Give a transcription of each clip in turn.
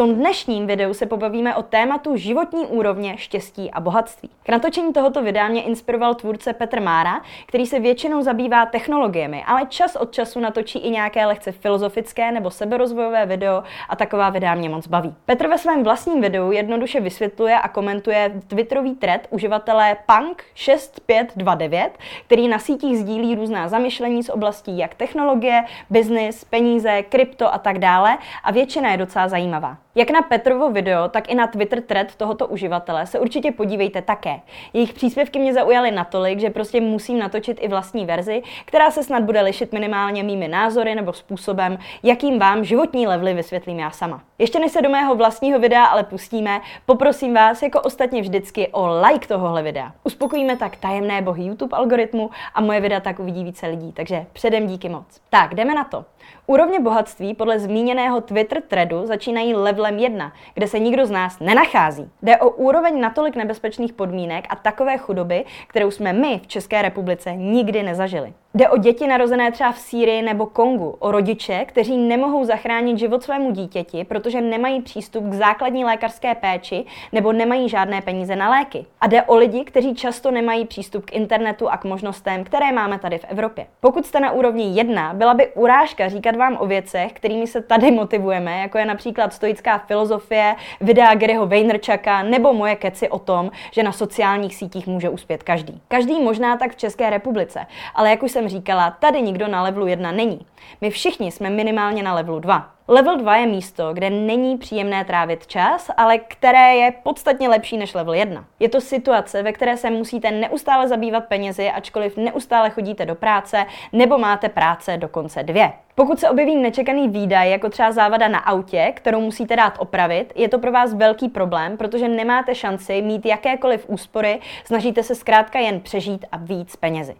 Tom dnešním videu se pobavíme o tématu životní úrovně, štěstí a bohatství. K natočení tohoto videa mě inspiroval tvůrce Petr Mára, který se většinou zabývá technologiemi, ale čas od času natočí i nějaké lehce filozofické nebo seberozvojové video a taková videa mě moc baví. Petr ve svém vlastním videu jednoduše vysvětluje a komentuje twitterový thread uživatele Punk6529, který na sítích sdílí různá zamyšlení z oblastí jak technologie, biznis, peníze, krypto a tak dále a většina je docela zajímavá. Jak na Petrovo video, tak i na Twitter thread tohoto uživatele se určitě podívejte také. Jejich příspěvky mě zaujaly natolik, že prostě musím natočit i vlastní verzi, která se snad bude lišit minimálně mými názory nebo způsobem, jakým vám životní levely vysvětlím já sama. Ještě než se do mého vlastního videa ale pustíme, poprosím vás, jako ostatně vždycky, o like tohohle videa. Uspokojíme tak tajemné bohy YouTube algoritmu a moje videa tak uvidí více lidí, takže předem díky moc. Tak, jdeme na to. Úrovně bohatství podle zmíněného Twitter threadu začínají levelem 1, kde se nikdo z nás nenachází. Jde o úroveň natolik nebezpečných podmínek a takové chudoby, kterou jsme my v České republice nikdy nezažili. Jde o děti narozené třeba v Sýrii nebo Kongu, o rodiče, kteří nemohou zachránit život svému dítěti, protože nemají přístup k základní lékařské péči nebo nemají žádné peníze na léky. A jde o lidi, kteří často nemají přístup k internetu a k možnostem, které máme tady v Evropě. Pokud jste na úrovni 1, byla by urážka říkat vám o věcech, kterými se tady motivujeme, jako je například stoická filozofie, videa Garyho Vaynerchuka nebo moje keci o tom, že na sociálních sítích může uspět každý. Každý možná tak v České republice, ale jak už jsem říkala, tady nikdo na levelu 1 není. My všichni jsme minimálně na levelu 2. Level 2 je místo, kde není příjemné trávit čas, ale které je podstatně lepší než level 1. Je to situace, ve které se musíte neustále zabývat penězi, ačkoliv neustále chodíte do práce nebo máte práce dokonce dvě. Pokud se objeví nečekaný výdaj, jako třeba závada na autě, kterou musíte dát opravit, je to pro vás velký problém, protože nemáte šanci mít jakékoliv úspory, snažíte se zkrátka jen přežít a víc penězi.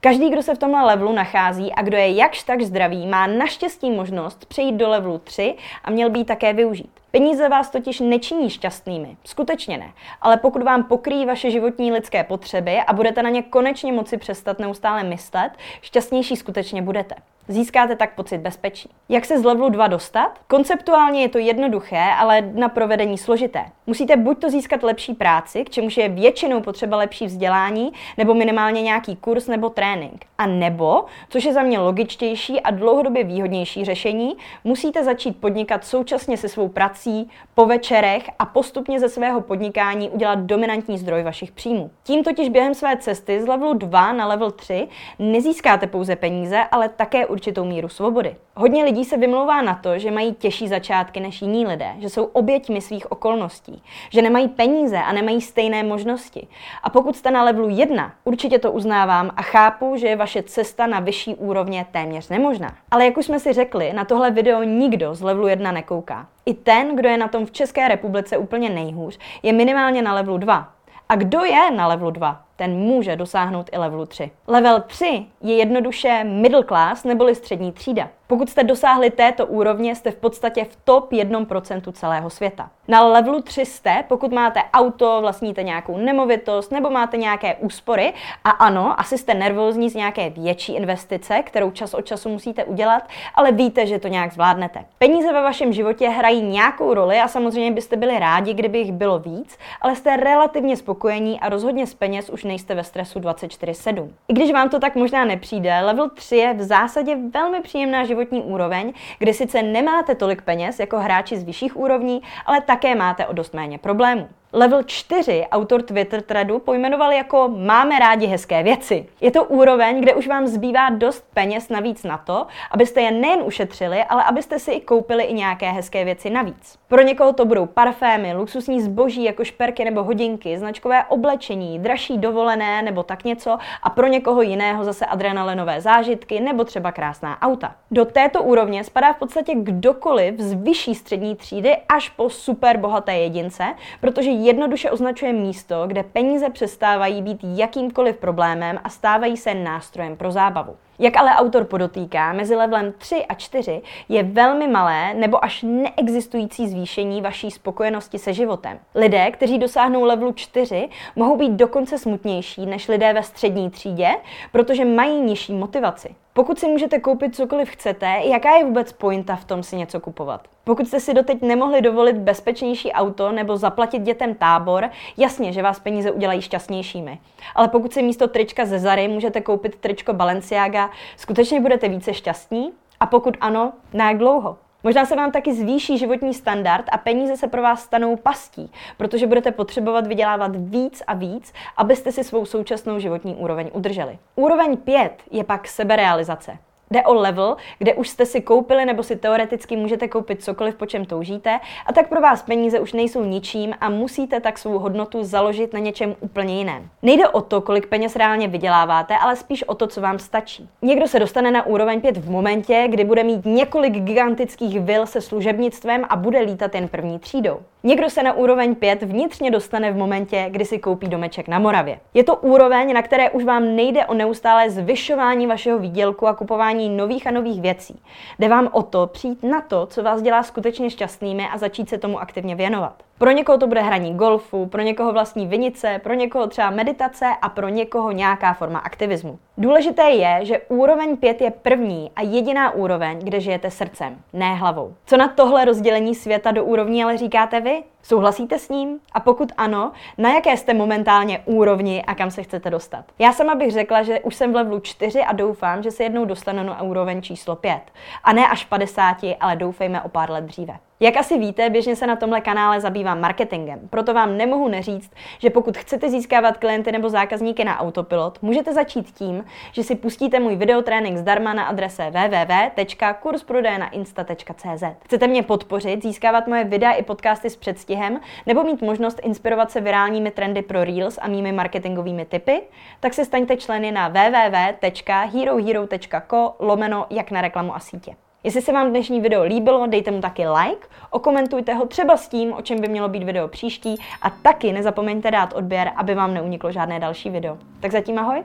Každý, kdo se v tomhle levelu nachází a kdo je jakž tak zdravý, má naštěstí možnost přejít do levelu 3 a měl by také využít. Peníze vás totiž nečiní šťastnými, skutečně ne. Ale pokud vám pokryjí vaše životní lidské potřeby a budete na ně konečně moci přestat neustále myslet, šťastnější skutečně budete. Získáte tak pocit bezpečí. Jak se z levelu 2 dostat? Konceptuálně je to jednoduché, ale na provedení složité. Musíte buď to získat lepší práci, k čemuž je většinou potřeba lepší vzdělání, nebo minimálně nějaký kurz nebo trénink. A nebo, což je za mě logičtější a dlouhodobě výhodnější řešení, musíte začít podnikat současně se svou prací, po večerech a postupně ze svého podnikání udělat dominantní zdroj vašich příjmů. Tím totiž během své cesty z levelu 2 na level 3 nezískáte pouze peníze, ale také určitou míru svobody. Hodně lidí se vymlouvá na to, že mají těžší začátky než jiní lidé, že jsou oběťmi svých okolností, že nemají peníze a nemají stejné možnosti. A pokud jste na levelu 1, určitě to uznávám a chápu, že je vaše cesta na vyšší úrovně téměř nemožná. Ale jak už jsme si řekli, na tohle video nikdo z levelu 1 nekouká. I ten, kdo je na tom v České republice úplně nejhůř, je minimálně na levelu 2. A kdo je na levelu 2? Ten může dosáhnout i levelu 3. Level 3 je jednoduše middle class neboli střední třída. Pokud jste dosáhli této úrovně, jste v podstatě v top 1% celého světa. Na levelu 3 jste, pokud máte auto, vlastníte nějakou nemovitost nebo máte nějaké úspory a ano, asi jste nervózní z nějaké větší investice, kterou čas od času musíte udělat, ale víte, že to nějak zvládnete. Peníze ve vašem životě hrají nějakou roli a samozřejmě byste byli rádi, kdyby jich bylo víc, ale jste relativně spokojení a rozhodně z peněz už nejste ve stresu 24-7. I když vám to tak možná nepřijde, level 3 je v zásadě velmi příjemná životní úroveň, kde sice nemáte tolik peněz jako hráči z vyšších úrovní, ale také máte o dost méně problémů. Level 4 autor Twitter threadu pojmenoval jako máme rádi hezké věci. Je to úroveň, kde už vám zbývá dost peněz navíc na to, abyste je nejen ušetřili, ale abyste si i koupili i nějaké hezké věci navíc. Pro někoho to budou parfémy, luxusní zboží jako šperky nebo hodinky, značkové oblečení, dražší dovolené nebo tak něco a pro někoho jiného zase adrenalinové zážitky nebo třeba krásná auta. Do této úrovně spadá v podstatě kdokoliv z vyšší střední třídy až po super bohaté jedince, protože jednoduše označuje místo, kde peníze přestávají být jakýmkoliv problémem a stávají se nástrojem pro zábavu. Jak ale autor podotýká, mezi levelem 3 a 4 je velmi malé nebo až neexistující zvýšení vaší spokojenosti se životem. Lidé, kteří dosáhnou levelu 4, mohou být dokonce smutnější než lidé ve střední třídě, protože mají nižší motivaci. Pokud si můžete koupit cokoliv chcete, jaká je vůbec pointa v tom si něco kupovat? Pokud jste si doteď nemohli dovolit bezpečnější auto nebo zaplatit dětem tábor, jasně, že vás peníze udělají šťastnějšími. Ale pokud si místo trička ze Zary můžete koupit tričko Balenciaga, skutečně budete více šťastní? A pokud ano, na jak dlouho? Možná se vám taky zvýší životní standard a peníze se pro vás stanou pastí, protože budete potřebovat vydělávat víc a víc, abyste si svou současnou životní úroveň udrželi. Úroveň 5 je pak seberealizace. Jde o level, kde už jste si koupili nebo si teoreticky můžete koupit cokoliv, po čem toužíte, a tak pro vás peníze už nejsou ničím a musíte tak svou hodnotu založit na něčem úplně jiném. Nejde o to, kolik peněz reálně vyděláváte, ale spíš o to, co vám stačí. Někdo se dostane na úroveň 5 v momentě, kdy bude mít několik gigantických vil se služebnictvem a bude lítat jen první třídou. Někdo se na úroveň 5 vnitřně dostane v momentě, kdy si koupí domeček na Moravě. Je to úroveň, na které už vám nejde o neustálé zvyšování vašeho výdělku a kupování nových a nových věcí. Jde vám o to přijít na to, co vás dělá skutečně šťastnými a začít se tomu aktivně věnovat. Pro někoho to bude hraní golfu, pro někoho vlastní vinice, pro někoho třeba meditace a pro někoho nějaká forma aktivismu. Důležité je, že úroveň 5 je první a jediná úroveň, kde žijete srdcem, ne hlavou. Co na tohle rozdělení světa do úrovní ale říkáte vy? Souhlasíte s ním? A pokud ano, na jaké jste momentálně úrovni a kam se chcete dostat? Já sama bych řekla, že už jsem v levelu 4 a doufám, že se jednou dostanu na úroveň číslo 5. A ne až 50, ale doufejme o pár let dříve. Jak asi víte, běžně se na tomhle kanále zabývám marketingem, proto vám nemohu neříct, že pokud chcete získávat klienty nebo zákazníky na autopilot, můžete začít tím, že si pustíte můj videotrénink zdarma na adrese www.kursprodejnainsta.cz. Chcete mě podpořit, získávat moje videa i podcasty s předstihem, nebo mít možnost inspirovat se virálními trendy pro Reels a mými marketingovými tipy? Tak se staňte členy na www.herohero.co lomeno jak na reklamu a sítě. Jestli se vám dnešní video líbilo, dejte mu taky like, okomentujte ho třeba s tím, o čem by mělo být video příští a taky nezapomeňte dát odběr, aby vám neuniklo žádné další video. Tak zatím ahoj!